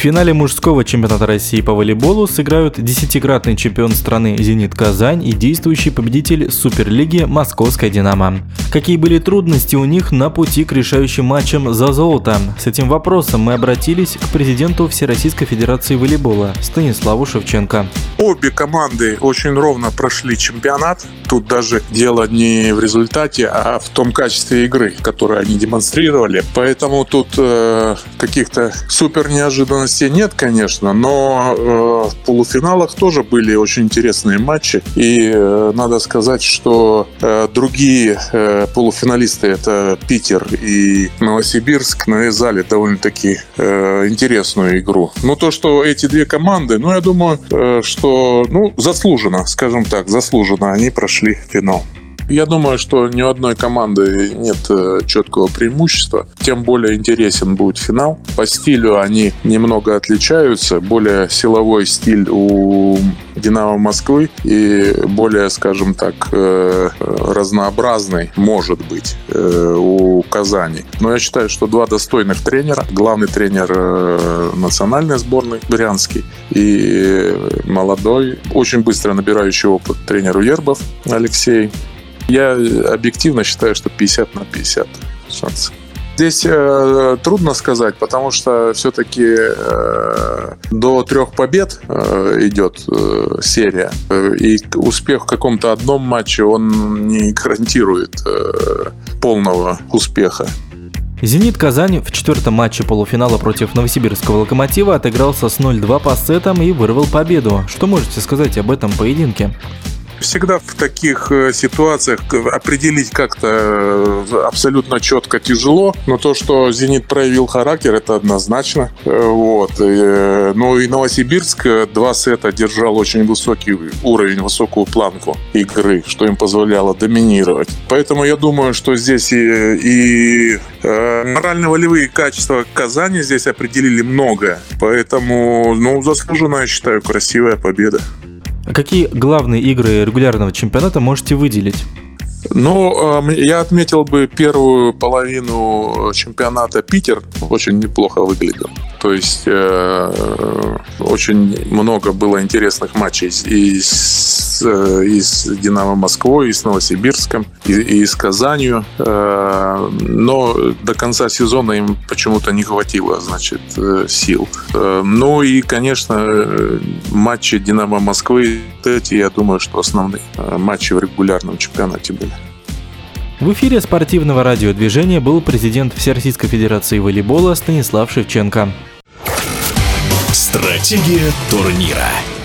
В финале мужского чемпионата России по волейболу сыграют десятикратный чемпион страны «Зенит Казань» и действующий победитель Суперлиги «Московская Динамо». Какие были трудности у них на пути к решающим матчам за золото? С этим вопросом мы обратились к президенту Всероссийской Федерации волейбола Станиславу Шевченко. Обе команды очень ровно прошли чемпионат. Тут даже дело не в результате, а в том качестве игры, которое они демонстрировали. Поэтому тут э, каких-то супер неожиданностей Уверенности нет, конечно, но э, в полуфиналах тоже были очень интересные матчи. И э, надо сказать, что э, другие полуфиналисты, это Питер и Новосибирск, навязали довольно-таки интересную игру. Но то, что эти две команды, ну, я думаю, что, ну, заслуженно, скажем так, заслуженно они прошли финал. Я думаю, что ни у одной команды нет э, четкого преимущества. Тем более интересен будет финал. По стилю они немного отличаются. Более силовой стиль у Динамо Москвы и более, скажем так, э, разнообразный может быть э, у Казани. Но я считаю, что два достойных тренера. Главный тренер национальной сборной Брянский и молодой, очень быстро набирающий опыт тренер Уербов Алексей. Я объективно считаю, что 50 на 50 шансы. Здесь э, трудно сказать, потому что все-таки э, до трех побед э, идет э, серия. И успех в каком-то одном матче, он не гарантирует э, полного успеха. «Зенит Казань» в четвертом матче полуфинала против новосибирского «Локомотива» отыгрался с 0-2 по сетам и вырвал победу. Что можете сказать об этом поединке? Всегда в таких э, ситуациях определить как-то э, абсолютно четко тяжело, но то, что «Зенит» проявил характер, это однозначно. Э, вот. Ну и Новосибирск два сета держал очень высокий уровень, высокую планку игры, что им позволяло доминировать. Поэтому я думаю, что здесь и, и морально-волевые качества Казани здесь определили многое. Поэтому, ну, заслуженно, я считаю, красивая победа. А какие главные игры регулярного чемпионата можете выделить? Ну, я отметил бы первую половину чемпионата Питер очень неплохо выглядел. То есть э, очень много было интересных матчей и с, э, и с Динамо Москвой, и с Новосибирском, и, и с Казанью. Э, но до конца сезона им почему-то не хватило, значит, э, сил. Э, ну и, конечно, матчи Динамо Москвы, эти, я думаю, что основные э, матчи в регулярном чемпионате были. В эфире спортивного радиодвижения был президент Всероссийской Федерации волейбола Станислав Шевченко. Стратегия турнира.